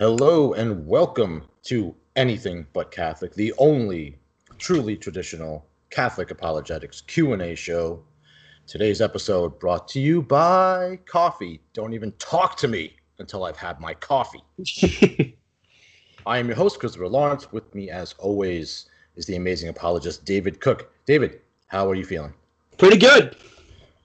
Hello and welcome to Anything But Catholic, the only truly traditional Catholic apologetics Q&A show. Today's episode brought to you by coffee. Don't even talk to me until I've had my coffee. I am your host, Christopher Lawrence. With me, as always, is the amazing apologist, David Cook. David, how are you feeling? Pretty good.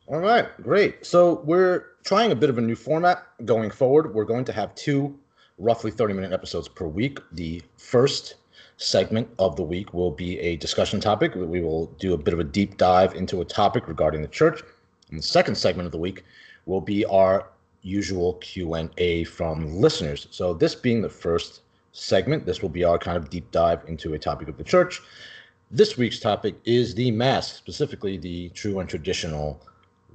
All right, great. So we're trying a bit of a new format going forward. We're going to have two roughly 30 minute episodes per week. The first segment of the week will be a discussion topic. We will do a bit of a deep dive into a topic regarding the church. And the second segment of the week will be our usual Q&A from listeners. So this being the first segment, this will be our kind of deep dive into a topic of the church. This week's topic is the Mass, specifically the true and traditional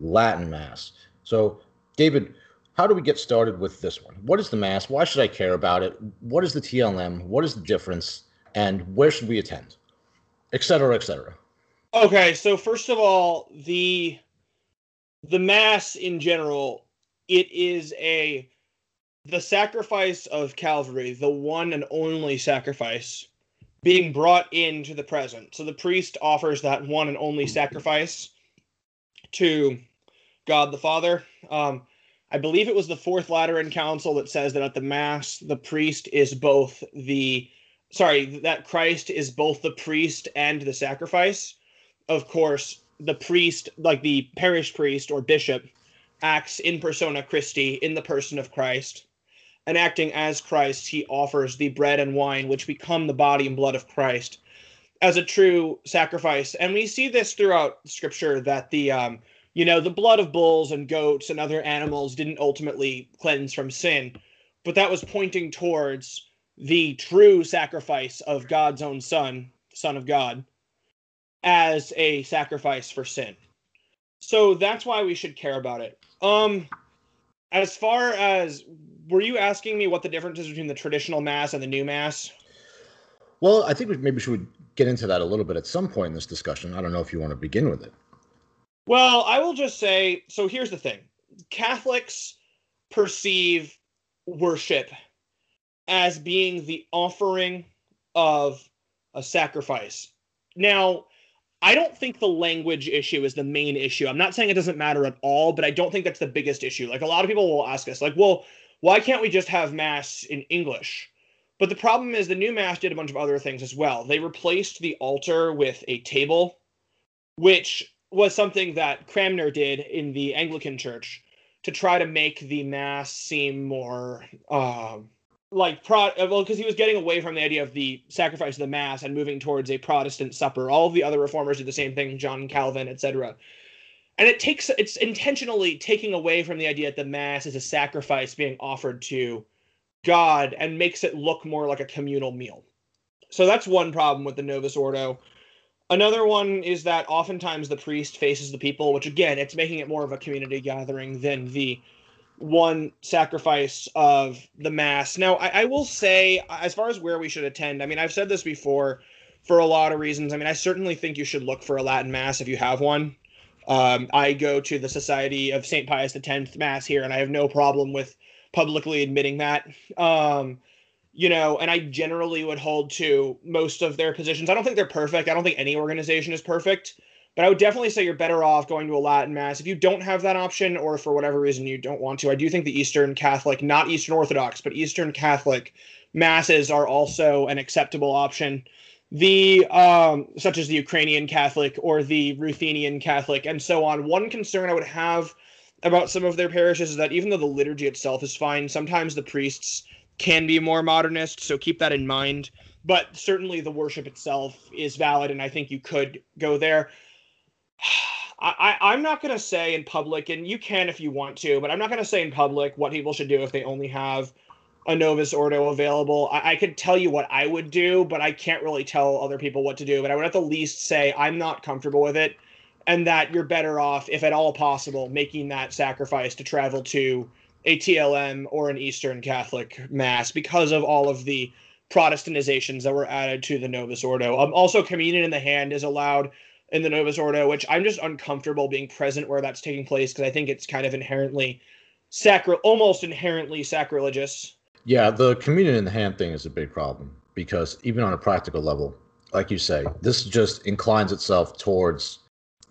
Latin Mass. So, David, how do we get started with this one? What is the Mass? Why should I care about it? What is the TLM? What is the difference? And where should we attend? Et cetera, et cetera. Okay, so first of all, the the Mass in general, it is a the sacrifice of Calvary, the one and only sacrifice being brought into the present. So the priest offers that one and only sacrifice to God the Father. Um, I believe it was the Fourth Lateran Council that says that at the Mass, the priest is both the sorry, that Christ is both the priest and the sacrifice. Of course, the priest, like the parish priest or bishop, acts in persona Christi, in the person of Christ. And acting as Christ, he offers the bread and wine, which become the body and blood of Christ, as a true sacrifice. And we see this throughout Scripture that the um, you know, the blood of bulls and goats and other animals didn't ultimately cleanse from sin, but that was pointing towards the true sacrifice of God's own Son, Son of God, as a sacrifice for sin. So that's why we should care about it. Um, as far as were you asking me what the difference is between the traditional mass and the new mass? Well, I think maybe we should get into that a little bit at some point in this discussion. I don't know if you want to begin with it. Well, I will just say so here's the thing Catholics perceive worship as being the offering of a sacrifice. Now, I don't think the language issue is the main issue. I'm not saying it doesn't matter at all, but I don't think that's the biggest issue. Like a lot of people will ask us, like, well, why can't we just have mass in English? But the problem is the new mass did a bunch of other things as well. They replaced the altar with a table, which was something that Cranmer did in the Anglican Church to try to make the mass seem more uh, like pro well because he was getting away from the idea of the sacrifice of the mass and moving towards a Protestant supper. All the other reformers did the same thing, John Calvin, etc. And it takes it's intentionally taking away from the idea that the mass is a sacrifice being offered to God and makes it look more like a communal meal. So that's one problem with the Novus Ordo. Another one is that oftentimes the priest faces the people, which again, it's making it more of a community gathering than the one sacrifice of the mass. Now, I, I, will say, as far as where we should attend, I mean, I've said this before for a lot of reasons. I mean, I certainly think you should look for a Latin mass if you have one. Um, I go to the Society of St. Pius X Mass here, and I have no problem with publicly admitting that. Um, you know, and I generally would hold to most of their positions. I don't think they're perfect. I don't think any organization is perfect, but I would definitely say you're better off going to a Latin mass if you don't have that option or for whatever reason you don't want to. I do think the Eastern Catholic, not Eastern Orthodox, but Eastern Catholic masses are also an acceptable option. The um, such as the Ukrainian Catholic or the Ruthenian Catholic and so on. One concern I would have about some of their parishes is that even though the liturgy itself is fine, sometimes the priests can be more modernist, so keep that in mind. But certainly the worship itself is valid, and I think you could go there. I, am not going to say in public, and you can if you want to, but I'm not going to say in public what people should do if they only have a Novus Ordo available. I, I could tell you what I would do, but I can't really tell other people what to do. But I would at the least say I'm not comfortable with it, and that you're better off, if at all possible, making that sacrifice to travel to a TLM or an Eastern Catholic Mass because of all of the Protestantizations that were added to the Novus Ordo. Um, also, communion in the hand is allowed in the Novus Ordo, which I'm just uncomfortable being present where that's taking place because I think it's kind of inherently sacri- almost inherently sacrilegious. Yeah, the communion in the hand thing is a big problem because even on a practical level, like you say, this just inclines itself towards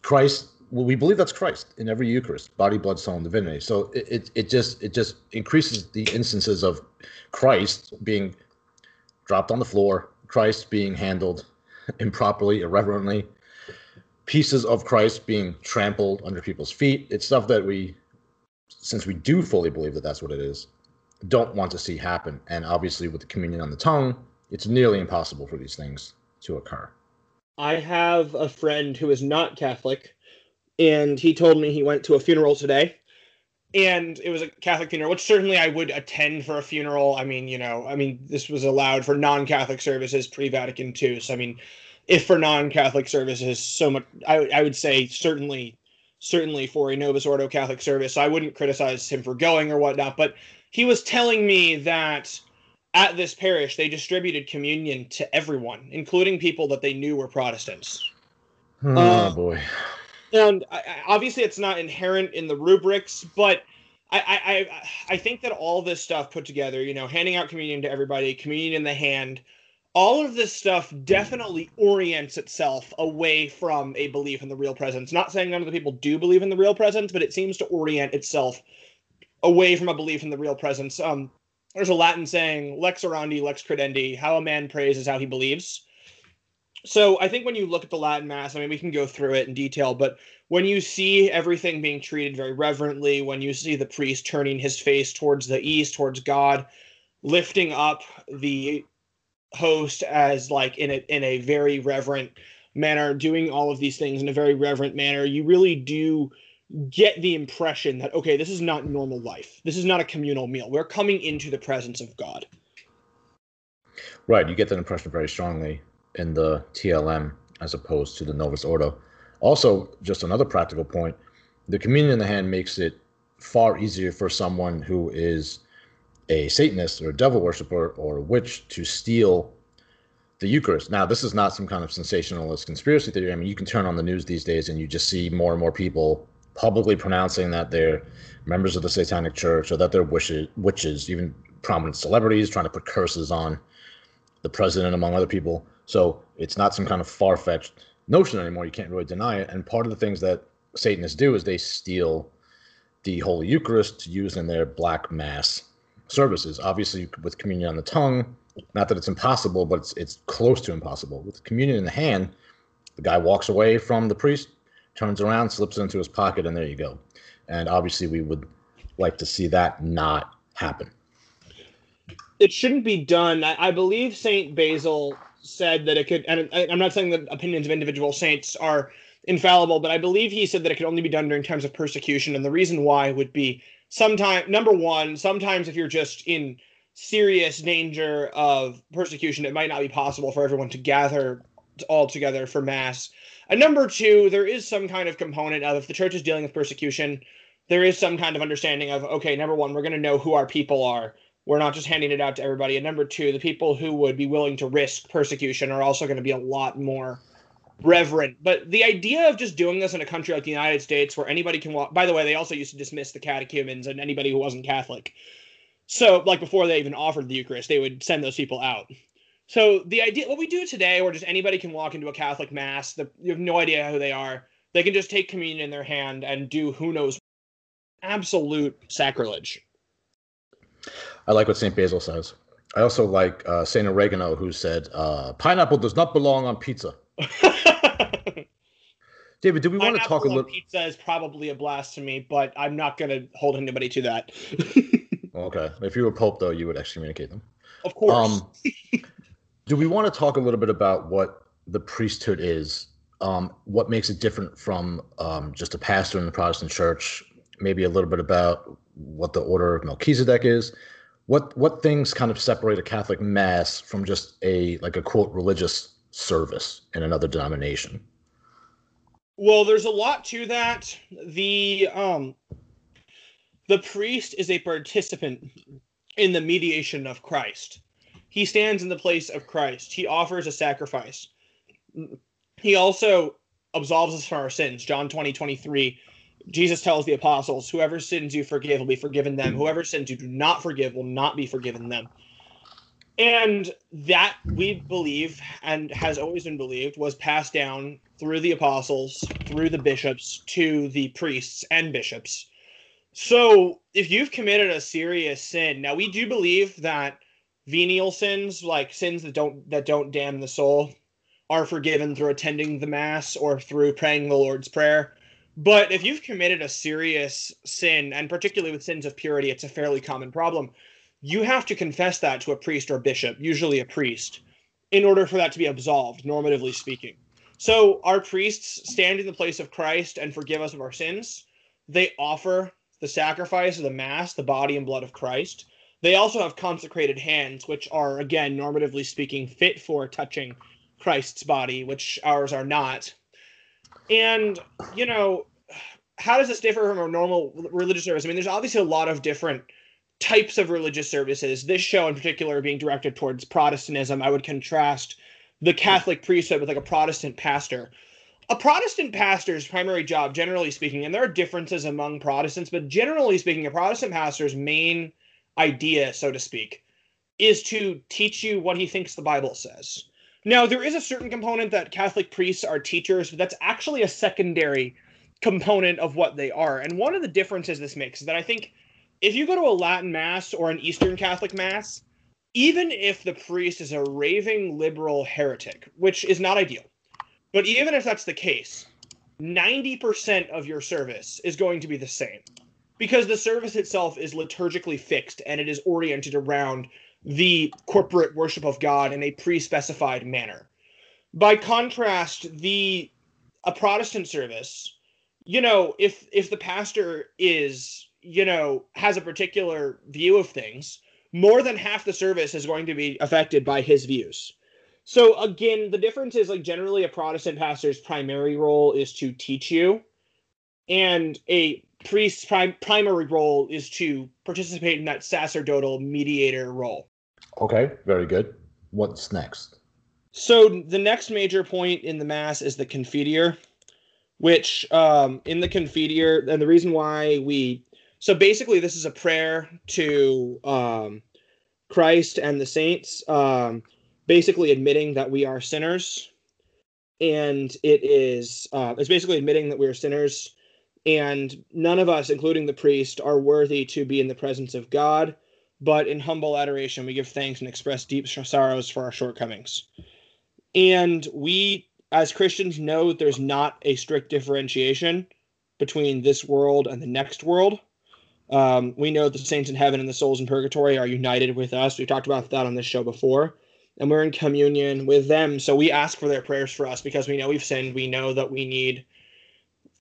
Christ. Well, we believe that's Christ in every Eucharist, body, blood, soul, and divinity. So it, it, it just it just increases the instances of Christ being dropped on the floor, Christ being handled improperly, irreverently, pieces of Christ being trampled under people's feet. It's stuff that we, since we do fully believe that that's what it is, don't want to see happen. And obviously, with the communion on the tongue, it's nearly impossible for these things to occur. I have a friend who is not Catholic, and he told me he went to a funeral today. And it was a Catholic funeral, which certainly I would attend for a funeral. I mean, you know, I mean, this was allowed for non Catholic services pre Vatican II. So, I mean, if for non Catholic services, so much, I, I would say certainly, certainly for a Novus Ordo Catholic service. So I wouldn't criticize him for going or whatnot. But he was telling me that at this parish they distributed communion to everyone, including people that they knew were Protestants. Oh uh, boy! And obviously, it's not inherent in the rubrics, but I, I I think that all this stuff put together, you know, handing out communion to everybody, communion in the hand, all of this stuff definitely orients itself away from a belief in the real presence. Not saying none of the people do believe in the real presence, but it seems to orient itself away from a belief in the real presence. Um, there's a Latin saying, lex orandi, lex credendi, how a man prays is how he believes. So I think when you look at the Latin Mass, I mean, we can go through it in detail, but when you see everything being treated very reverently, when you see the priest turning his face towards the east, towards God, lifting up the host as like in a in a very reverent manner, doing all of these things in a very reverent manner, you really do get the impression that okay, this is not normal life. This is not a communal meal. We're coming into the presence of God. Right, you get that impression very strongly in the TLM as opposed to the Novus Ordo. Also, just another practical point, the communion in the hand makes it far easier for someone who is a Satanist or a devil worshiper or a witch to steal the Eucharist. Now, this is not some kind of sensationalist conspiracy theory. I mean, you can turn on the news these days and you just see more and more people publicly pronouncing that they're members of the Satanic Church or that they're witches, witches even prominent celebrities trying to put curses on the president, among other people. So it's not some kind of far fetched notion anymore. You can't really deny it. And part of the things that Satanists do is they steal the Holy Eucharist to use in their black mass services. Obviously, with communion on the tongue, not that it's impossible, but it's it's close to impossible. With communion in the hand, the guy walks away from the priest, turns around, slips it into his pocket, and there you go. And obviously, we would like to see that not happen. It shouldn't be done. I, I believe Saint Basil said that it could, and I, I'm not saying that opinions of individual saints are infallible, but I believe he said that it could only be done during times of persecution. And the reason why would be sometimes, number one, sometimes if you're just in serious danger of persecution, it might not be possible for everyone to gather all together for mass. And number two, there is some kind of component of if the church is dealing with persecution, there is some kind of understanding of okay, number one, we're going to know who our people are. We're not just handing it out to everybody. And number two, the people who would be willing to risk persecution are also going to be a lot more reverent. But the idea of just doing this in a country like the United States where anybody can walk, by the way, they also used to dismiss the catechumens and anybody who wasn't Catholic. So, like before they even offered the Eucharist, they would send those people out. So the idea, what we do today, where just anybody can walk into a Catholic mass, the, you have no idea who they are. They can just take communion in their hand and do who knows, absolute sacrilege. I like what St. Basil says. I also like uh, St. Oregano, who said, uh, pineapple does not belong on pizza. David, do we want to talk a little? Pizza is probably a blasphemy, but I'm not going to hold anybody to that. okay. If you were Pope, though, you would excommunicate them. Of course. Um, do we want to talk a little bit about what the priesthood is? Um, what makes it different from um, just a pastor in the Protestant church? Maybe a little bit about what the order of Melchizedek is. What what things kind of separate a Catholic mass from just a like a quote religious service in another denomination? Well, there's a lot to that. The um the priest is a participant in the mediation of Christ. He stands in the place of Christ. He offers a sacrifice. He also absolves us from our sins. John 20, 23 Jesus tells the apostles, Whoever sins you forgive will be forgiven them. Whoever sins you do not forgive will not be forgiven them. And that we believe and has always been believed was passed down through the apostles, through the bishops, to the priests and bishops. So if you've committed a serious sin, now we do believe that venial sins, like sins that don't that don't damn the soul, are forgiven through attending the mass or through praying the Lord's Prayer. But if you've committed a serious sin, and particularly with sins of purity, it's a fairly common problem, you have to confess that to a priest or bishop, usually a priest, in order for that to be absolved, normatively speaking. So our priests stand in the place of Christ and forgive us of our sins. They offer the sacrifice of the Mass, the body and blood of Christ. They also have consecrated hands, which are, again, normatively speaking, fit for touching Christ's body, which ours are not. And, you know, how does this differ from a normal religious service? I mean, there's obviously a lot of different types of religious services. This show in particular being directed towards Protestantism, I would contrast the Catholic priesthood with like a Protestant pastor. A Protestant pastor's primary job, generally speaking, and there are differences among Protestants, but generally speaking, a Protestant pastor's main idea, so to speak, is to teach you what he thinks the Bible says. Now, there is a certain component that Catholic priests are teachers, but that's actually a secondary component of what they are. And one of the differences this makes is that I think if you go to a Latin Mass or an Eastern Catholic Mass, even if the priest is a raving liberal heretic, which is not ideal, but even if that's the case, 90% of your service is going to be the same because the service itself is liturgically fixed and it is oriented around the corporate worship of God in a pre-specified manner. By contrast, the a Protestant service you know, if if the pastor is, you know, has a particular view of things, more than half the service is going to be affected by his views. So again, the difference is like generally a Protestant pastor's primary role is to teach you, and a priest's prim- primary role is to participate in that sacerdotal mediator role. Okay, very good. What's next? So the next major point in the mass is the Confiteor which um, in the Confiteor, and the reason why we so basically this is a prayer to um, Christ and the saints, um, basically admitting that we are sinners, and it is uh, it's basically admitting that we are sinners, and none of us, including the priest, are worthy to be in the presence of God. But in humble adoration, we give thanks and express deep sorrows for our shortcomings. And we as Christians know there's not a strict differentiation between this world and the next world. Um, we know the saints in heaven and the souls in purgatory are united with us. We've talked about that on this show before. And we're in communion with them. So we ask for their prayers for us because we know we've sinned. We know that we need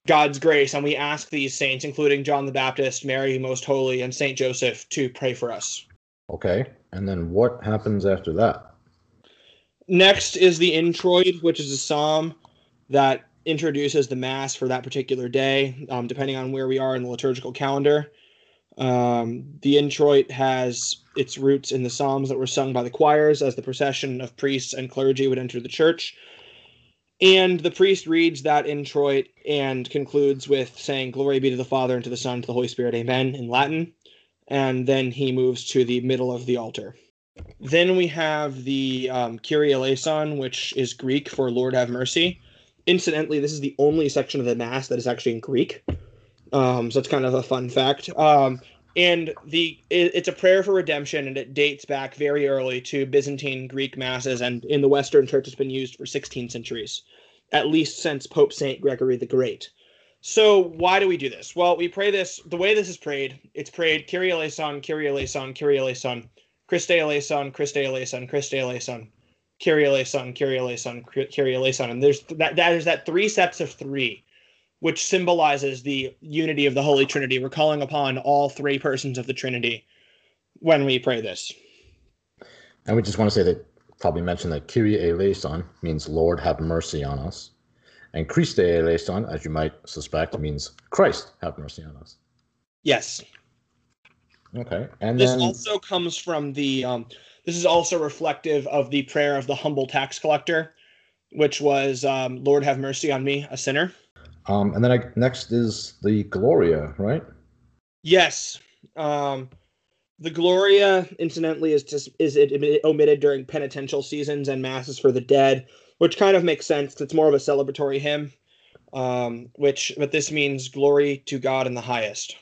God's grace. And we ask these saints, including John the Baptist, Mary Most Holy, and Saint Joseph, to pray for us. Okay. And then what happens after that? Next is the introit, which is a psalm that introduces the mass for that particular day, um, depending on where we are in the liturgical calendar. Um, the introit has its roots in the psalms that were sung by the choirs as the procession of priests and clergy would enter the church. And the priest reads that introit and concludes with saying, Glory be to the Father, and to the Son, and to the Holy Spirit, amen, in Latin. And then he moves to the middle of the altar. Then we have the um, Kyrie eleison, which is Greek for Lord have mercy. Incidentally, this is the only section of the Mass that is actually in Greek. Um, so it's kind of a fun fact. Um, and the it, it's a prayer for redemption, and it dates back very early to Byzantine Greek masses, and in the Western Church, it's been used for 16 centuries, at least since Pope Saint Gregory the Great. So why do we do this? Well, we pray this the way this is prayed. It's prayed Kyrie eleison, Kyrie eleison, Kyrie eleison Christe eleison, Christe eleison, Christe eleison, Kyrie eleison, Kyrie eleison, Kyrie eleison. And there's that, that is that three sets of three, which symbolizes the unity of the Holy Trinity. We're calling upon all three persons of the Trinity when we pray this. And we just want to say that probably mention that Kyrie eleison means Lord have mercy on us. And Christe eleison, as you might suspect, means Christ have mercy on us. Yes. Okay, and this then also comes from the. Um, this is also reflective of the prayer of the humble tax collector, which was, um, "Lord have mercy on me, a sinner." Um, and then I, next is the Gloria, right? Yes. Um, the Gloria, incidentally, is just is it omitted during penitential seasons and masses for the dead, which kind of makes sense. Cause it's more of a celebratory hymn. Um, which, but this means glory to God in the highest.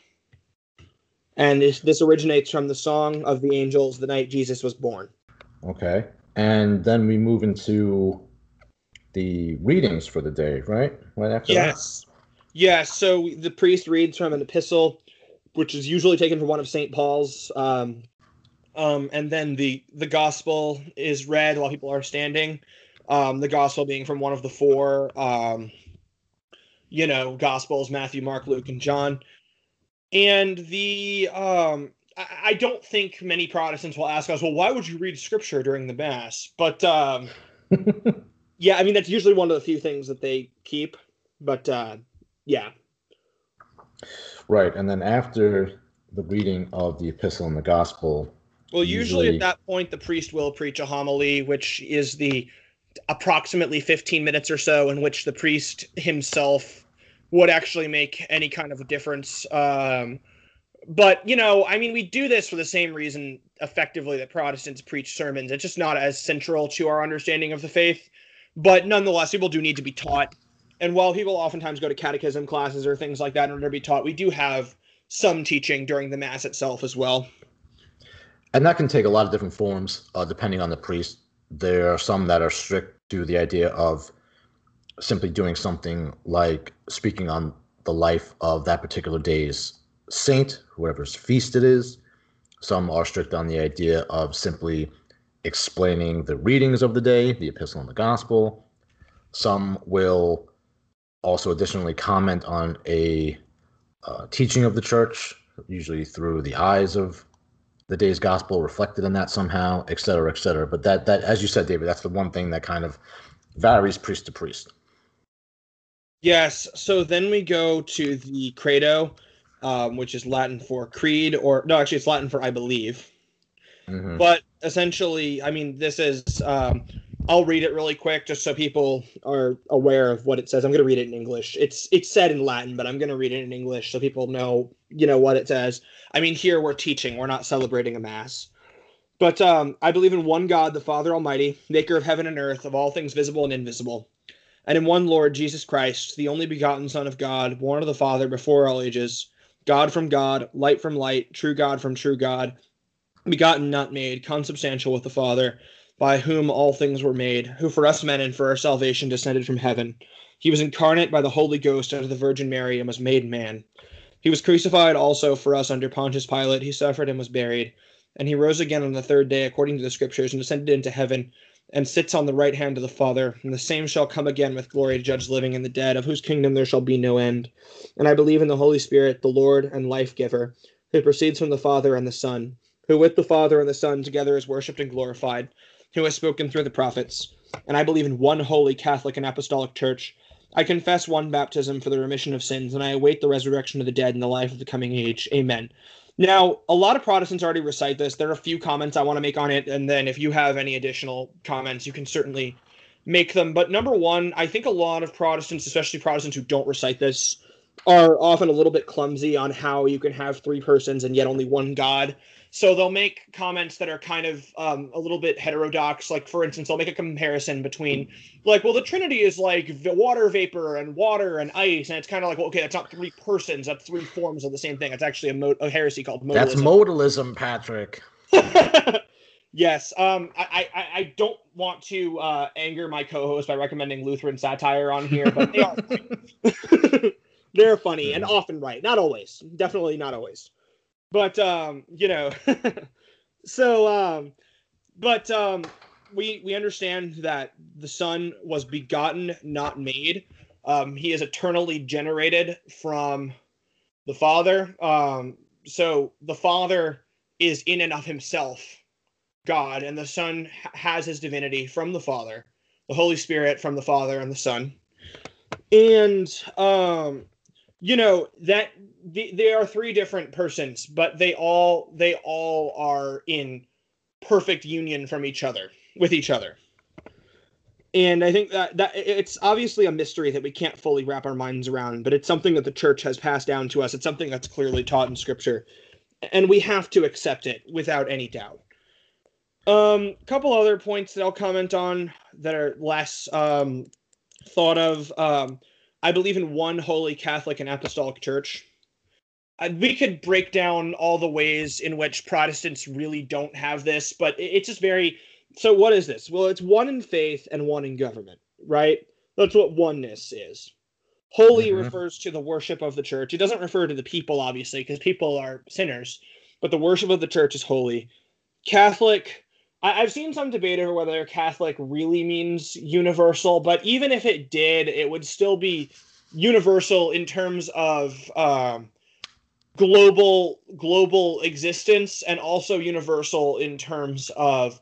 And this, this originates from the song of the angels the night Jesus was born. Okay, and then we move into the readings for the day, right? Right after yes. That? Yes. So the priest reads from an epistle, which is usually taken from one of St. Paul's. Um, um, and then the the gospel is read while people are standing. Um, the gospel being from one of the four, um, you know, gospels: Matthew, Mark, Luke, and John. And the um, I, I don't think many Protestants will ask us, well, why would you read scripture during the mass? But um, yeah, I mean that's usually one of the few things that they keep. But uh, yeah. Right, and then after the reading of the epistle and the gospel. Well, usually, usually at that point, the priest will preach a homily, which is the approximately 15 minutes or so in which the priest himself would actually make any kind of a difference. Um, but you know, I mean, we do this for the same reason, effectively, that Protestants preach sermons. It's just not as central to our understanding of the faith. But nonetheless, people do need to be taught. And while people oftentimes go to catechism classes or things like that in order to be taught, we do have some teaching during the mass itself as well. And that can take a lot of different forms, uh, depending on the priest. There are some that are strict to the idea of simply doing something like speaking on the life of that particular day's saint, whoever's feast it is. Some are strict on the idea of simply explaining the readings of the day, the epistle and the gospel. Some will also additionally comment on a uh, teaching of the church, usually through the eyes of the day's gospel, reflected in that somehow, et cetera, et cetera. But that, that, as you said, David, that's the one thing that kind of varies priest to priest. Yes. So then we go to the credo, um, which is Latin for creed, or no, actually, it's Latin for I believe. Mm-hmm. But essentially, I mean, this is. Um, I'll read it really quick just so people are aware of what it says. I'm going to read it in English. It's it's said in Latin, but I'm going to read it in English so people know, you know, what it says. I mean, here we're teaching, we're not celebrating a mass. But um, I believe in one God, the Father Almighty, maker of heaven and earth, of all things visible and invisible, and in one Lord Jesus Christ, the only begotten Son of God, born of the Father before all ages, God from God, light from light, true God from true God begotten, not made, consubstantial with the Father, by whom all things were made, who for us men and for our salvation descended from heaven. He was incarnate by the Holy Ghost out of the Virgin Mary and was made man. He was crucified also for us under Pontius Pilate. He suffered and was buried. And he rose again on the third day, according to the Scriptures, and ascended into heaven, and sits on the right hand of the Father. And the same shall come again with glory to judge living and the dead, of whose kingdom there shall be no end. And I believe in the Holy Spirit, the Lord and life giver, who proceeds from the Father and the Son who with the Father and the Son together is worshipped and glorified, who has spoken through the prophets. And I believe in one holy Catholic and Apostolic Church. I confess one baptism for the remission of sins, and I await the resurrection of the dead and the life of the coming age. Amen. Now, a lot of Protestants already recite this. There are a few comments I want to make on it, and then if you have any additional comments, you can certainly make them. But number one, I think a lot of Protestants, especially Protestants who don't recite this, are often a little bit clumsy on how you can have three persons and yet only one God. So they'll make comments that are kind of um, a little bit heterodox. Like, for instance, they'll make a comparison between, like, well, the Trinity is like water vapor and water and ice, and it's kind of like, well, okay, that's not three persons, that's three forms of the same thing. It's actually a, mo- a heresy called modalism. That's modalism, Patrick. yes. Um, I, I, I don't want to uh, anger my co-host by recommending Lutheran satire on here, but they are. They're funny and often right. Not always. Definitely not always but um, you know, so um, but um, we we understand that the Son was begotten, not made. Um, he is eternally generated from the Father. Um, so the Father is in and of himself God, and the Son has his divinity from the Father, the Holy Spirit from the Father and the Son. And um, you know that the, they are three different persons, but they all they all are in perfect union from each other with each other. And I think that, that it's obviously a mystery that we can't fully wrap our minds around, but it's something that the church has passed down to us. It's something that's clearly taught in scripture. And we have to accept it without any doubt. Um, couple other points that I'll comment on that are less um, thought of. Um, I believe in one holy Catholic and Apostolic Church. I, we could break down all the ways in which Protestants really don't have this, but it, it's just very. So, what is this? Well, it's one in faith and one in government, right? That's what oneness is. Holy mm-hmm. refers to the worship of the church. It doesn't refer to the people, obviously, because people are sinners, but the worship of the church is holy. Catholic I, have seen some debate over whether Catholic really means universal, but even if it did, it would still be universal in terms of um, global global existence, and also universal in terms of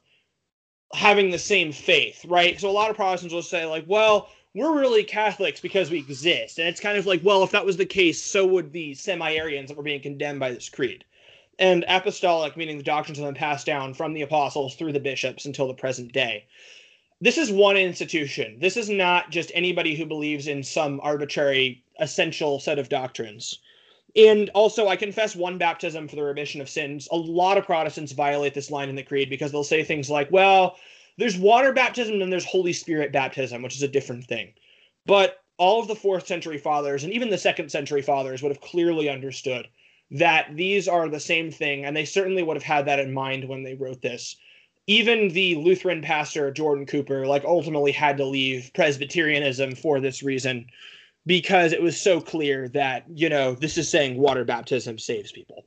having the same faith, right? So a lot of Protestants will say like, well, we're really Catholics because we exist. And it's kind of like, well, if that was the case, so would the semi Arians that were being condemned by this creed and apostolic, meaning the doctrines have been passed down from the apostles through the bishops until the present day. This is one institution. This is not just anybody who believes in some arbitrary essential set of doctrines. And also, I confess one baptism for the remission of sins. A lot of Protestants violate this line in the Creed because they'll say things like, well, there's water baptism and there's Holy Spirit baptism, which is a different thing. But all of the fourth century fathers and even the second century fathers would have clearly understood that these are the same thing, and they certainly would have had that in mind when they wrote this. Even the Lutheran pastor Jordan Cooper, like, ultimately had to leave Presbyterianism for this reason, because it was so clear that you know this is saying water baptism saves people.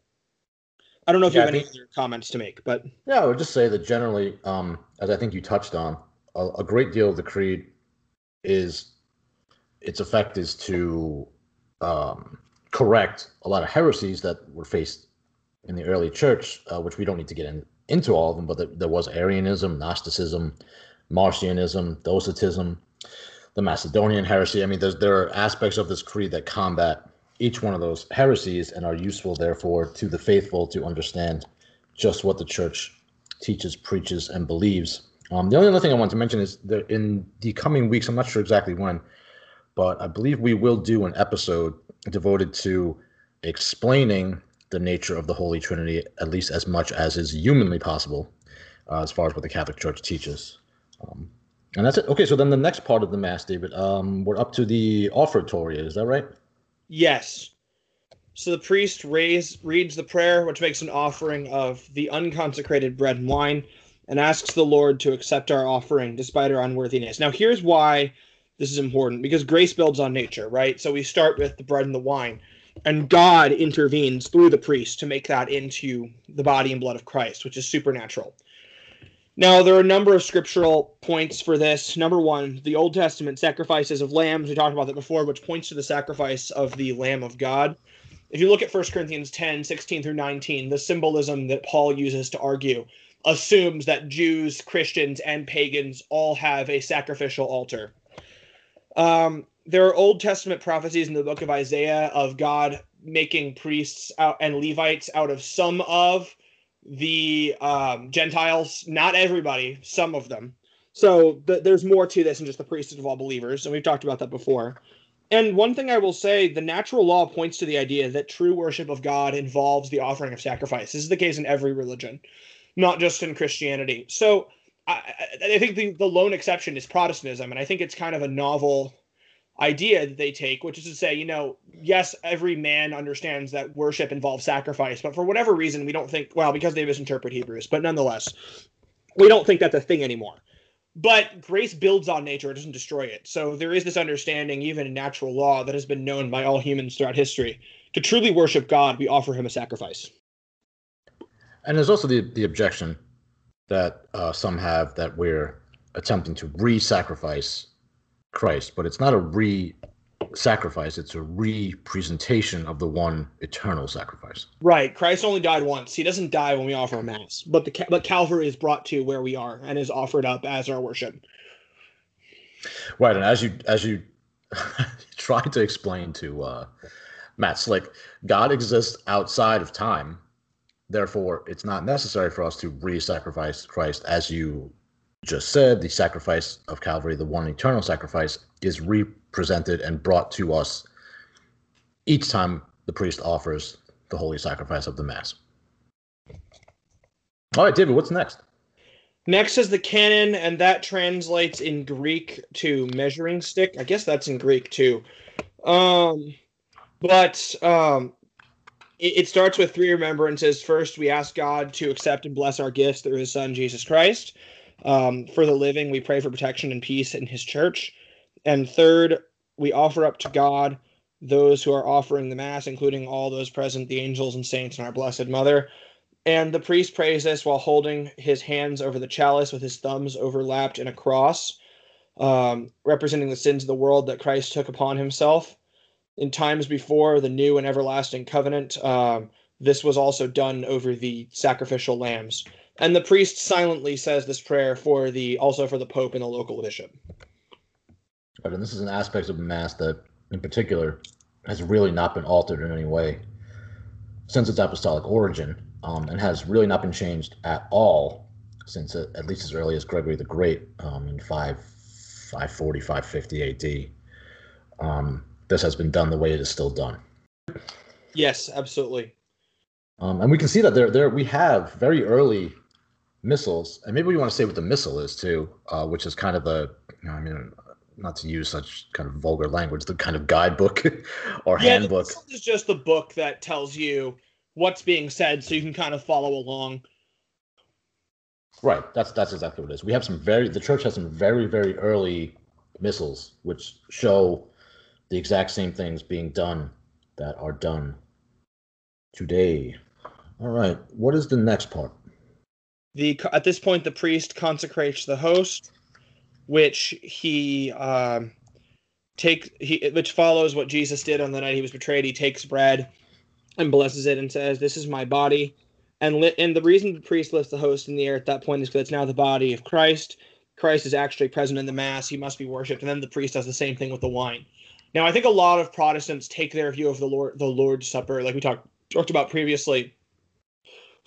I don't know if yeah, you have any other comments to make, but yeah, I would just say that generally, um, as I think you touched on, a, a great deal of the creed is its effect is to um, correct a lot of heresies that were faced in the early church, uh, which we don't need to get in, into all of them, but the, there was Arianism, Gnosticism, Marcionism, Docetism, the Macedonian heresy. I mean, there are aspects of this creed that combat each one of those heresies and are useful, therefore, to the faithful to understand just what the church teaches, preaches, and believes. Um, the only other thing I want to mention is that in the coming weeks, I'm not sure exactly when, but I believe we will do an episode devoted to explaining the nature of the Holy Trinity, at least as much as is humanly possible, uh, as far as what the Catholic Church teaches. Um, and that's it. Okay, so then the next part of the Mass, David, um, we're up to the offertory. Is that right? Yes. So the priest raise, reads the prayer, which makes an offering of the unconsecrated bread and wine, and asks the Lord to accept our offering despite our unworthiness. Now, here's why this is important because grace builds on nature, right? So we start with the bread and the wine, and God intervenes through the priest to make that into the body and blood of Christ, which is supernatural. Now, there are a number of scriptural points for this. Number one, the Old Testament sacrifices of lambs. We talked about that before, which points to the sacrifice of the Lamb of God. If you look at 1 Corinthians 10, 16 through 19, the symbolism that Paul uses to argue assumes that Jews, Christians, and pagans all have a sacrificial altar. Um, there are Old Testament prophecies in the book of Isaiah of God making priests out and Levites out of some of the um, Gentiles, not everybody, some of them. So th- there's more to this than just the priesthood of all believers, and we've talked about that before. And one thing I will say, the natural law points to the idea that true worship of God involves the offering of sacrifice. This is the case in every religion, not just in Christianity. So I, I think the, the lone exception is Protestantism, and I think it's kind of a novel idea that they take, which is to say, you know, yes, every man understands that worship involves sacrifice, but for whatever reason, we don't think, well, because they misinterpret Hebrews, but nonetheless, we don't think that's a thing anymore. But grace builds on nature, it doesn't destroy it. So there is this understanding, even in natural law, that has been known by all humans throughout history. To truly worship God, we offer him a sacrifice. And there's also the, the objection that uh, some have that we're attempting to re-sacrifice Christ, but it's not a re-sacrifice; it's a re-presentation of the one eternal sacrifice. Right. Christ only died once. He doesn't die when we offer a mass, but the but Calvary is brought to where we are and is offered up as our worship. Right, and as you as you try to explain to uh, Matt Slick, God exists outside of time Therefore, it's not necessary for us to re-sacrifice Christ as you just said, the sacrifice of Calvary, the one eternal sacrifice, is represented and brought to us each time the priest offers the holy sacrifice of the Mass. All right, David, what's next? Next is the canon, and that translates in Greek to measuring stick. I guess that's in Greek too. Um, but um, it, starts with three remembrances. First, we ask God to accept and bless our gifts through His Son Jesus Christ. Um, for the living, we pray for protection and peace in His church. And third, we offer up to God those who are offering the Mass, including all those present, the angels and saints, and our Blessed Mother. And the priest prays this while holding his hands over the chalice with his thumbs overlapped in a cross, um, representing the sins of the world that Christ took upon himself. In times before the new and everlasting covenant, um, this was also done over the sacrificial lambs. And the priest silently says this prayer for the also for the Pope and the local bishop. Right, and this is an aspect of Mass that, in particular, has really not been altered in any way since its apostolic origin, um, and has really not been changed at all since uh, at least as early as Gregory the Great um, in 5, 540, 550 AD. Um, this has been done the way it is still done. Yes, absolutely. Um, and we can see that there, there we have very early missals, and maybe we want to say what the missal is too, uh, which is kind of the, you know, I mean, not to use such kind of vulgar language, the kind of guidebook or Yeah, the handbook. missal is just the book that tells you what's being said, so you can kind of follow along. Right. That's that's exactly what it is. We have some very the church has some very very early missals which show the exact same things being done that are done today. All right. What is the next part? the at this point the priest consecrates the host which he um take he which follows what jesus did on the night he was betrayed he takes bread and blesses it and says this is my body and lit and the reason the priest lifts the host in the air at that point is because it's now the body of christ christ is actually present in the mass he must be worshipped and then the priest does the same thing with the wine now i think a lot of protestants take their view of the lord the lord's supper like we talked talked about previously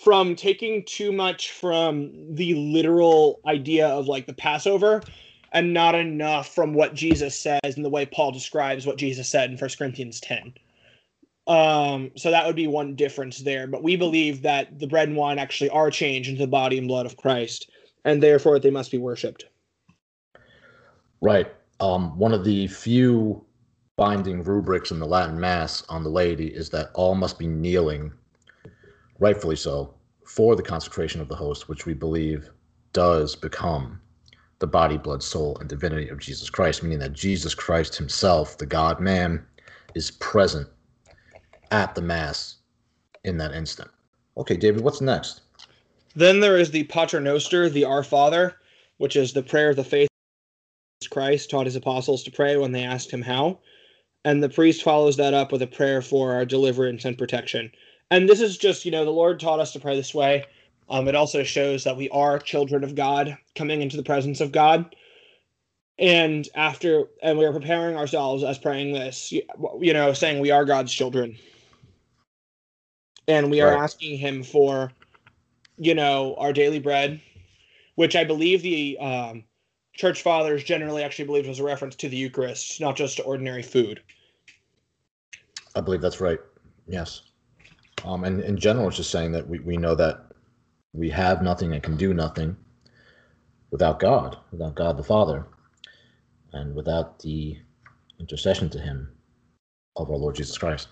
from taking too much from the literal idea of like the Passover and not enough from what Jesus says and the way Paul describes what Jesus said in 1 Corinthians 10. Um, so that would be one difference there. But we believe that the bread and wine actually are changed into the body and blood of Christ, and therefore they must be worshipped. Right. Um, one of the few binding rubrics in the Latin Mass on the laity is that all must be kneeling, rightfully so, for the consecration of the host, which we believe does become the body, blood, soul, and divinity of Jesus Christ, meaning that Jesus Christ himself, the God man, is present at the Mass in that instant. Okay, David, what's next? Then there is the Pater Noster, the Our Father, which is the prayer of the faith Christ taught his apostles to pray when they asked him how. And the priest follows that up with a prayer for our deliverance and protection. And this is just, you know, the Lord taught us to pray this way. Um, it also shows that we are children of God coming into the presence of God. And after, and we are preparing ourselves as praying this, you, you know, saying we are God's children. And we are Right. asking Him for, you know, our daily bread, which I believe the um, church fathers generally actually believed was a reference to the Eucharist, not just to ordinary food. I believe that's right. Yes. Um, and in general, it's just saying that we, we know that we have nothing and can do nothing without God, without God the Father, and without the intercession to Him of our Lord Jesus Christ.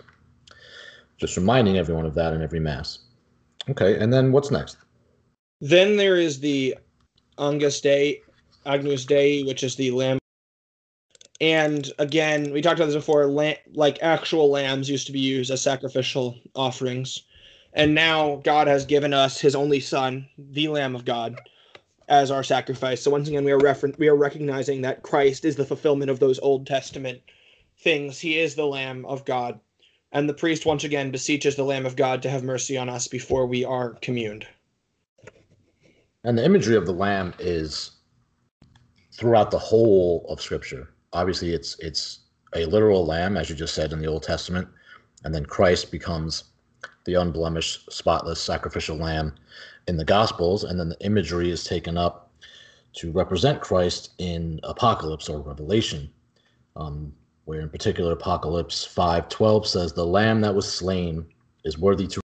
Just reminding everyone of that in every Mass. Okay, and then what's next? Then there is the Angus Dei, Agnus Dei, which is the lamb. And again, we talked about this before. Like actual lambs used to be used as sacrificial offerings, and now God has given us His only Son, the Lamb of God, as our sacrifice. So once again, we are refer- we are recognizing that Christ is the fulfillment of those Old Testament things. He is the Lamb of God, and the priest once again beseeches the Lamb of God to have mercy on us before we are communed. And the imagery of the lamb is throughout the whole of Scripture. Obviously, it's it's a literal lamb, as you just said in the Old Testament, and then Christ becomes the unblemished, spotless, sacrificial lamb in the Gospels, and then the imagery is taken up to represent Christ in Apocalypse or Revelation, um, where in particular Apocalypse 5:12 says, "The Lamb that was slain is worthy to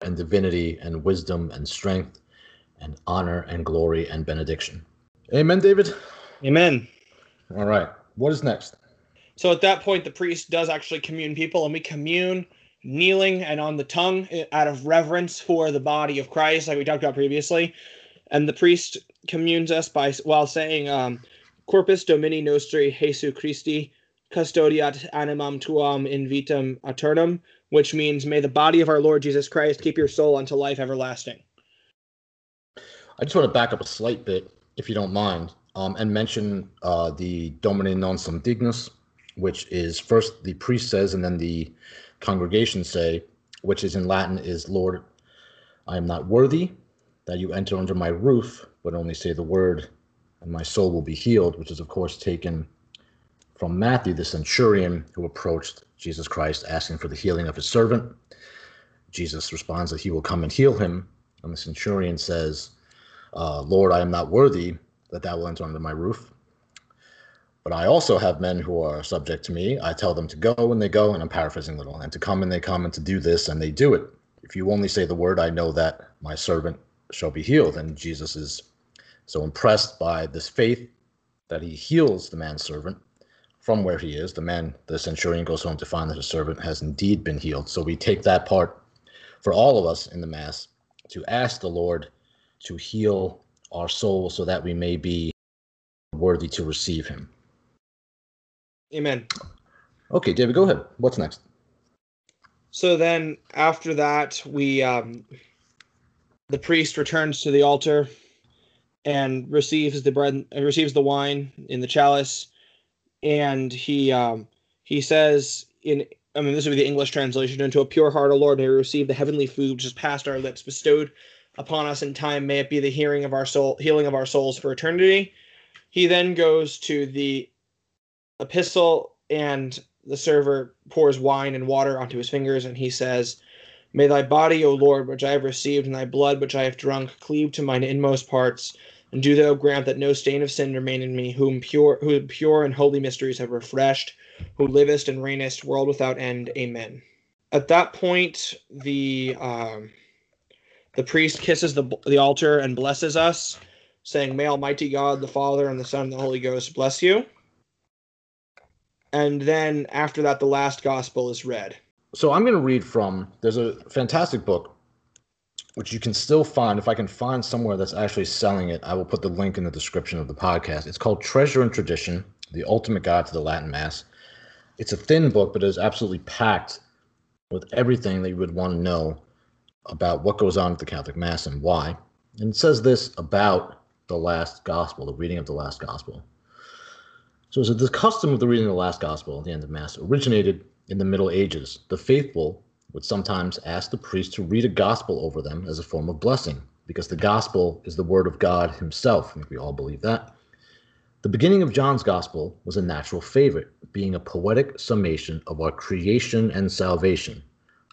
and divinity and wisdom and strength and honor and glory and benediction." Amen, David. Amen. All right. What is next? So at that point, the priest does actually commune people, and we commune kneeling and on the tongue out of reverence for the body of Christ, like we talked about previously. And the priest communes us by while saying, um, "Corpus Domini Nostri Jesu Christi, custodiat animam tuam in vitam aeternam," which means, "May the body of our Lord Jesus Christ keep your soul unto life everlasting." I just want to back up a slight bit, if you don't mind, um, and mention uh, the Domine non sum dignus, which is first the priest says, and then the congregation say, which is in Latin, is Lord, I am not worthy that you enter under my roof, but only say the word, and my soul will be healed, which is, of course, taken from Matthew, the centurion who approached Jesus Christ asking for the healing of his servant. Jesus responds that he will come and heal him. And the centurion says, uh, Lord, I am not worthy that thou will enter under my roof. But I also have men who are subject to me. I tell them to go and they go, and I'm paraphrasing a little, and to come and they come, and to do this and they do it. If you only say the word, I know that my servant shall be healed. And Jesus is so impressed by this faith that he heals the man's servant from where he is. The man, the centurion, goes home to find that his servant has indeed been healed. So we take that part for all of us in the Mass to ask the Lord to heal our soul so that we may be worthy to receive him. Amen. Okay, David, go ahead. What's next? So then after that, we um, the priest returns to the altar and receives the bread and receives the wine in the chalice and he um, he says in I mean this would be the English translation into a pure heart, O Lord, may we receive the heavenly food which is past our lips bestowed upon us in time. May it be the hearing of our soul, healing of our souls for eternity. He then goes to the epistle, and the server pours wine and water onto his fingers, and he says, May thy body, O Lord, which I have received, and thy blood, which I have drunk, cleave to mine inmost parts, and do thou grant that no stain of sin remain in me, whom pure, who pure and holy mysteries have refreshed, who livest and reignest, world without end. Amen. At that point, the um, the priest kisses the the altar and blesses us, saying, "May Almighty God, the Father, and the Son, and the Holy Ghost bless you." And then after that, the last gospel is read. So I'm going to read from. There's a fantastic book, which you can still find. If I can find somewhere that's actually selling it, I will put the link in the description of the podcast. It's called Treasure and Tradition: The Ultimate Guide to the Latin Mass. It's a thin book, but it is absolutely packed with everything that you would want to know about what goes on at the Catholic Mass and why. And it says this about the last gospel, the reading of the last gospel. So, so the custom of the reading of the last gospel at the end of Mass originated in the Middle Ages. The faithful would sometimes ask the priest to read a gospel over them as a form of blessing, because the gospel is the word of God himself. I think we all believe that. The beginning of John's gospel was a natural favorite, being a poetic summation of our creation and salvation,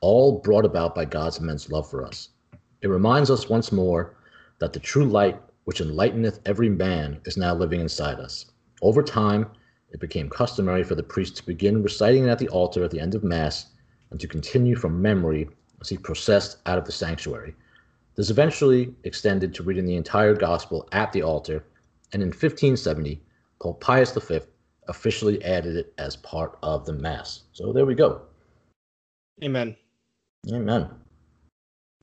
all brought about by God's immense love for us. It reminds us once more that the true light which enlighteneth every man is now living inside us. Over time, it became customary for the priest to begin reciting it at the altar at the end of Mass and to continue from memory as he processed out of the sanctuary. This eventually extended to reading the entire Gospel at the altar, and in 1570, Pope Pius V officially added it as part of the Mass. So there we go. Amen. Amen.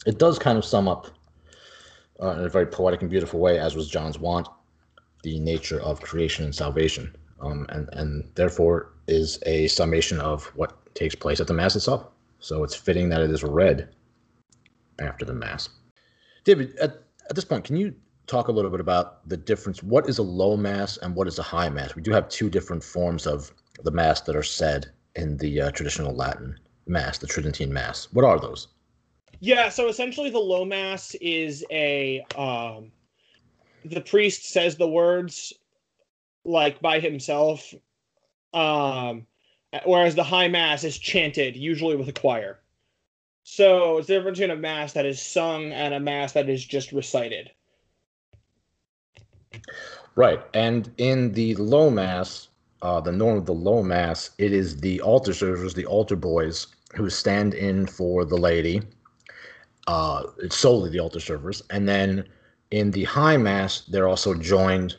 It does kind of sum up uh, in a very poetic and beautiful way, as was John's wont, the nature of creation and salvation, um, and and therefore is a summation of what takes place at the mass itself. So it's fitting that it is read after the mass. David, at, at this point, can you talk a little bit about the difference? What is a low mass and what is a high mass? We do have two different forms of the mass that are said in the uh, traditional Latin mass, the Tridentine mass. What are those? Yeah, so essentially the low mass is a um the priest says the words like by himself um whereas the high mass is chanted usually with a choir. So it's the difference between a mass that is sung and a mass that is just recited. Right. And in the low mass, uh, the norm of the low mass, it is the altar servers, the altar boys, who stand in for the laity. Uh, it's solely the altar servers. And then in the high mass, they're also joined,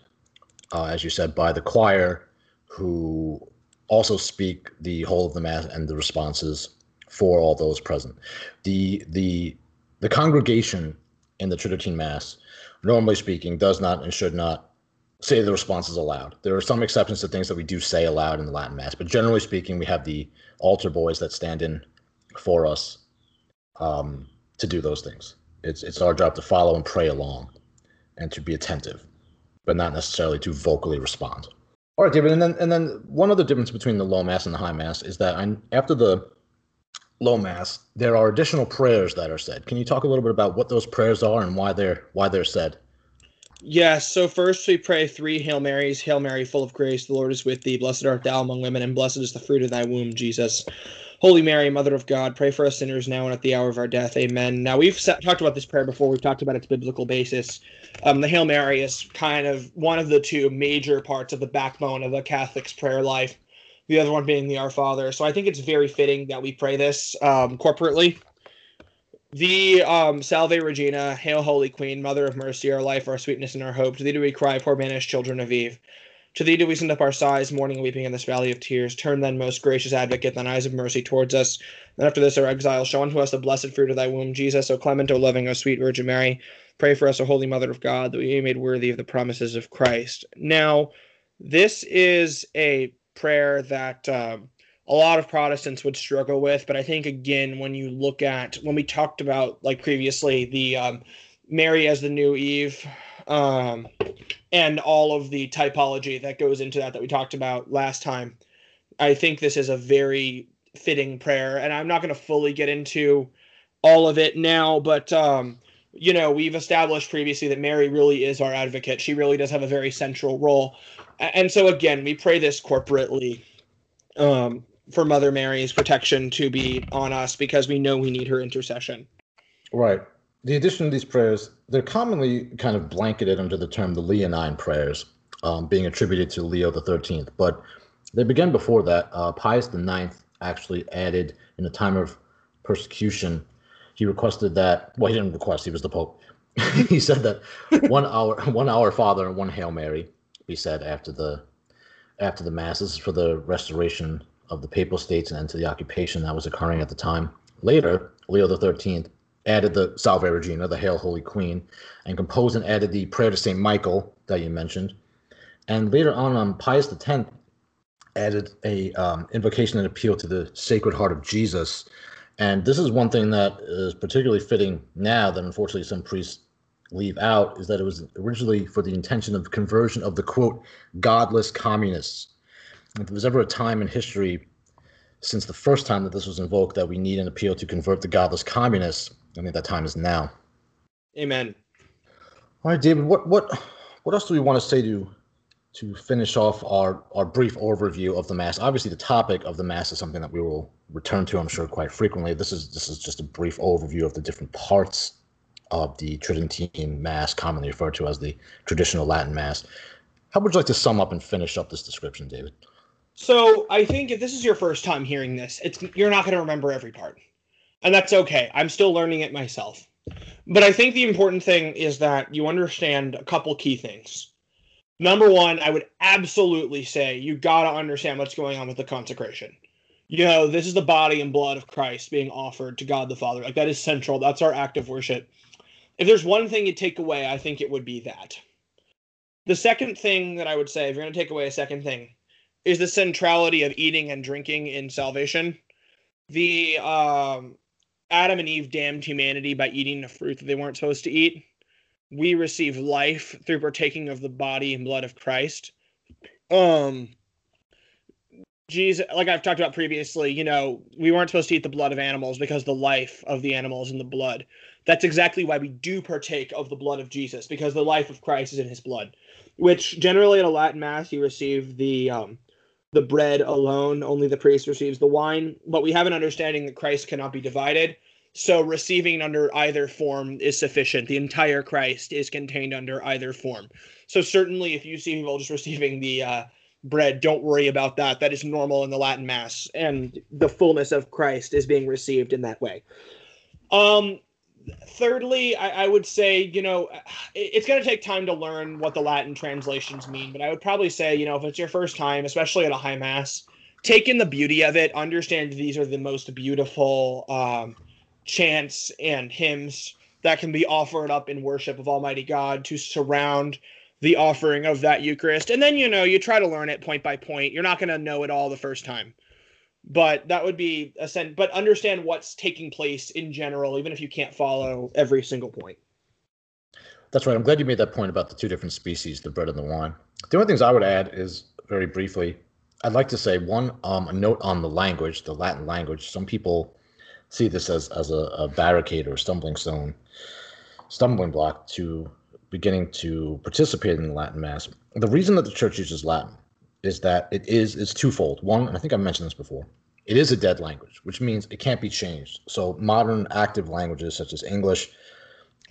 uh, as you said, by the choir, who also speak the whole of the mass and the responses for all those present. The the the congregation in the Tridentine Mass, normally speaking, does not and should not say the responses aloud. There are some exceptions to things that we do say aloud in the Latin Mass, but generally speaking, we have the altar boys that stand in for us um, to do those things. It's it's our job to follow and pray along, and to be attentive, but not necessarily to vocally respond. All right, David, and then and then one other difference between the low mass and the high mass is that I, after the low mass, there are additional prayers that are said. Can you talk a little bit about what those prayers are and why they're why they're said? Yes. So first we pray three Hail Marys. Hail Mary, full of grace, the Lord is with thee. Blessed art thou among women, and blessed is the fruit of thy womb, Jesus. Holy Mary, Mother of God, pray for us sinners now and at the hour of our death. Amen. Now we've set, talked about this prayer before. We've talked about its biblical basis. Um, the Hail Mary is kind of one of the two major parts of the backbone of a Catholic's prayer life the other one being the Our Father. So I think it's very fitting that we pray this um, corporately. The um, Salve Regina, Hail Holy Queen, Mother of Mercy, our life, our sweetness, and our hope. To thee do we cry, poor banished children of Eve. To thee do we send up our sighs, mourning and weeping in this valley of tears. Turn then, most gracious advocate, thine eyes of mercy towards us. And after this our exile, show unto us the blessed fruit of thy womb, Jesus, O clement, O loving, O sweet Virgin Mary. Pray for us, O Holy Mother of God, that we may be made worthy of the promises of Christ. Now, this is a prayer that um, a lot of Protestants would struggle with. But I think again, when you look at when we talked about like previously the um, Mary as the new Eve, um, and all of the typology that goes into that that we talked about last time, I think this is a very fitting prayer. And I'm not going to fully get into all of it now, but um, you know, we've established previously that Mary really is our advocate. She really does have a very central role. And so, again, we pray this corporately um, for Mother Mary's protection to be on us because we know we need her intercession. Right. The addition of these prayers, they're commonly kind of blanketed under the term the Leonine prayers, um, being attributed to Leo the 13th. But they began before that. Uh, Pius IX actually added, in a time of persecution, he requested that. Well, he didn't request; he was the Pope. he said that one Our, one Our Father, and one Hail Mary be said after the after the masses for the restoration of the Papal States and to the occupation that was occurring at the time. Later, Leo XIII added the Salve Regina, the Hail Holy Queen, and composed and added the Prayer to Saint Michael that you mentioned. And later on, um, Pius X added a um, invocation and appeal to the Sacred Heart of Jesus and this is one thing that is particularly fitting now that unfortunately some priests leave out is that it was originally for the intention of conversion of the quote godless communists. If there was ever a time in history since the first time that this was invoked that we need an appeal to convert the godless communists, I think that time is now. Amen. All right, David. What what what else do we want to say to to finish off our, our brief overview of the mass, obviously the topic of the mass is something that we will return to, I'm sure, quite frequently. This is this is just a brief overview of the different parts of the Tridentine Mass, commonly referred to as the traditional Latin Mass. How would you like to sum up and finish up this description, David? So I think if this is your first time hearing this, it's you're not going to remember every part, and that's okay. I'm still learning it myself. But I think the important thing is that you understand a couple key things number one, I would absolutely say you got to understand what's going on with the consecration. You know, this is the body and blood of Christ being offered to God the Father. Like that is central. That's our act of worship. If there's one thing you take away, I think it would be that. The second thing that I would say, if you're going to take away a second thing, is the centrality of eating and drinking in salvation. The um, Adam and Eve damned humanity by eating a fruit that they weren't supposed to eat we receive life through partaking of the body and blood of Christ. Um Jesus, like I've talked about previously, you know, we weren't supposed to eat the blood of animals because the life of the animals in the blood. That's exactly why we do partake of the blood of Jesus because the life of Christ is in his blood. Which generally at a Latin mass you receive the um the bread alone, only the priest receives the wine, but we have an understanding that Christ cannot be divided. So receiving under either form is sufficient. The entire Christ is contained under either form. So certainly, if you see people just receiving the uh, bread, don't worry about that. That is normal in the Latin Mass, and the fullness of Christ is being received in that way. Um, thirdly, I, I would say, you know, it's going to take time to learn what the Latin translations mean, but I would probably say, you know, if it's your first time, especially at a high mass, take in the beauty of it. Understand these are the most beautiful um, chants and hymns that can be offered up in worship of Almighty God to surround the offering of that Eucharist. And then, you know, you try to learn it point by point. You're not going to know it all the first time but that would be a sense but understand what's taking place in general even if you can't follow every single point. That's right. I'm glad you made that point about the two different species the bread and the wine. The only things i would add is very briefly i'd like to say one um, a note on the language the latin language. Some people see this as, as a, a barricade or a stumbling stone stumbling block to beginning to participate in the latin mass. The reason that the church uses latin is that it is is twofold. One, and I think I've mentioned this before, it is a dead language, which means it can't be changed. So modern active languages such as English,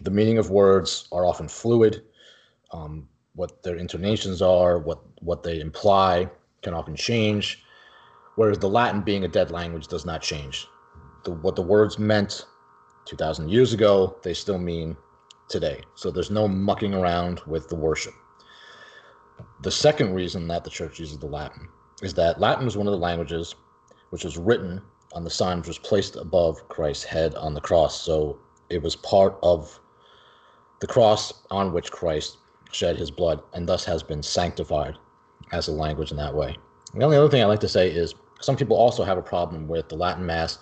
the meaning of words are often fluid. Um, what their intonations are, what what they imply, can often change. Whereas the Latin, being a dead language, does not change. The, what the words meant 2,000 years ago, they still mean today. So there's no mucking around with the worship. The second reason that the church uses the Latin is that Latin was one of the languages which was written on the sign which was placed above Christ's head on the cross. So it was part of the cross on which Christ shed his blood and thus has been sanctified as a language in that way. The only other thing I'd like to say is some people also have a problem with the Latin Mass,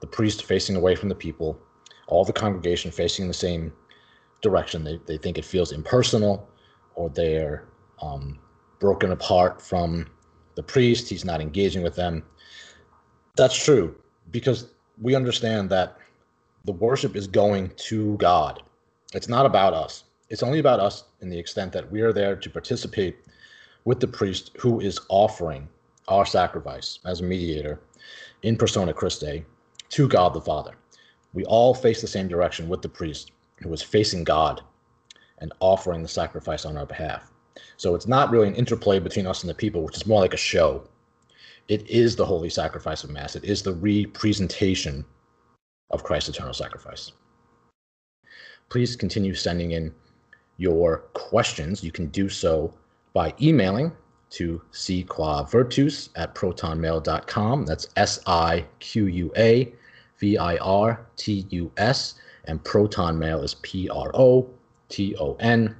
the priest facing away from the people, all the congregation facing the same direction. They, they think it feels impersonal or they're um, broken apart from the priest. He's not engaging with them. That's true because we understand that the worship is going to God. It's not about us. It's only about us in the extent that we are there to participate with the priest who is offering our sacrifice as a mediator in persona Christi to God the Father. We all face the same direction with the priest who is facing God and offering the sacrifice on our behalf. So it's not really an interplay between us and the people, which is more like a show. It is the holy sacrifice of Mass. It is the representation of Christ's eternal sacrifice. Please continue sending in your questions. You can do so by emailing to siqua at protonmail.com. That's S I Q U A V I R T U S. And protonmail is P R O T O N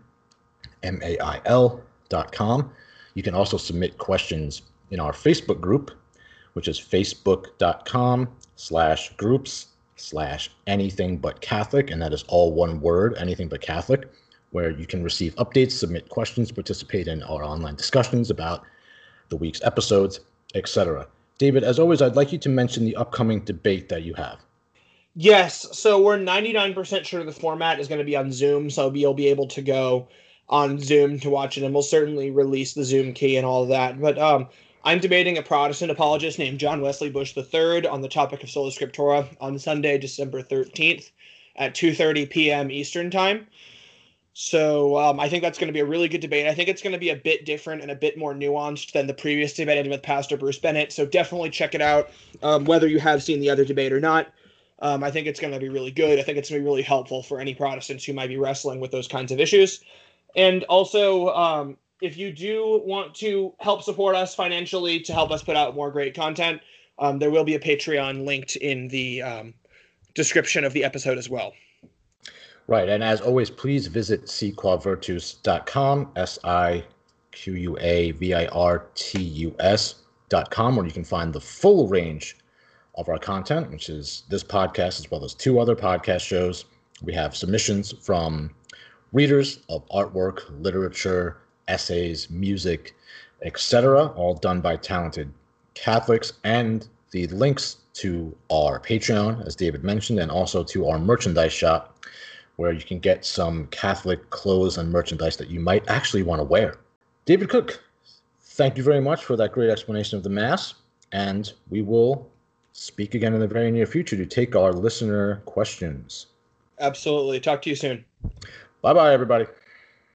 mail.com. You can also submit questions in our Facebook group, which is facebook.com slash groups slash anything but Catholic. And that is all one word, anything but Catholic, where you can receive updates, submit questions, participate in our online discussions about the week's episodes, etc. David, as always, I'd like you to mention the upcoming debate that you have. Yes, so we're 99% sure the format is going to be on Zoom, so you'll be able to go on Zoom to watch it, and we'll certainly release the Zoom key and all of that. But um, I'm debating a Protestant apologist named John Wesley Bush III on the topic of sola scriptura on Sunday, December 13th at 2:30 p.m. Eastern Time. So um, I think that's going to be a really good debate. I think it's going to be a bit different and a bit more nuanced than the previous debate I did with Pastor Bruce Bennett. So definitely check it out, um, whether you have seen the other debate or not. Um, I think it's going to be really good. I think it's going to be really helpful for any Protestants who might be wrestling with those kinds of issues. And also, um, if you do want to help support us financially to help us put out more great content, um, there will be a Patreon linked in the um, description of the episode as well. Right. And as always, please visit siquavirtus.com, S I Q U A V I R T U S.com, where you can find the full range of our content, which is this podcast as well as two other podcast shows. We have submissions from readers of artwork, literature, essays, music, etc., all done by talented Catholics, and the links to our Patreon, as David mentioned, and also to our merchandise shop, where you can get some Catholic clothes and merchandise that you might actually want to wear. David Cook, thank you very much for that great explanation of the Mass, and we will speak again in the very near future to take our listener questions. Absolutely. Talk to you soon. Bye bye, everybody.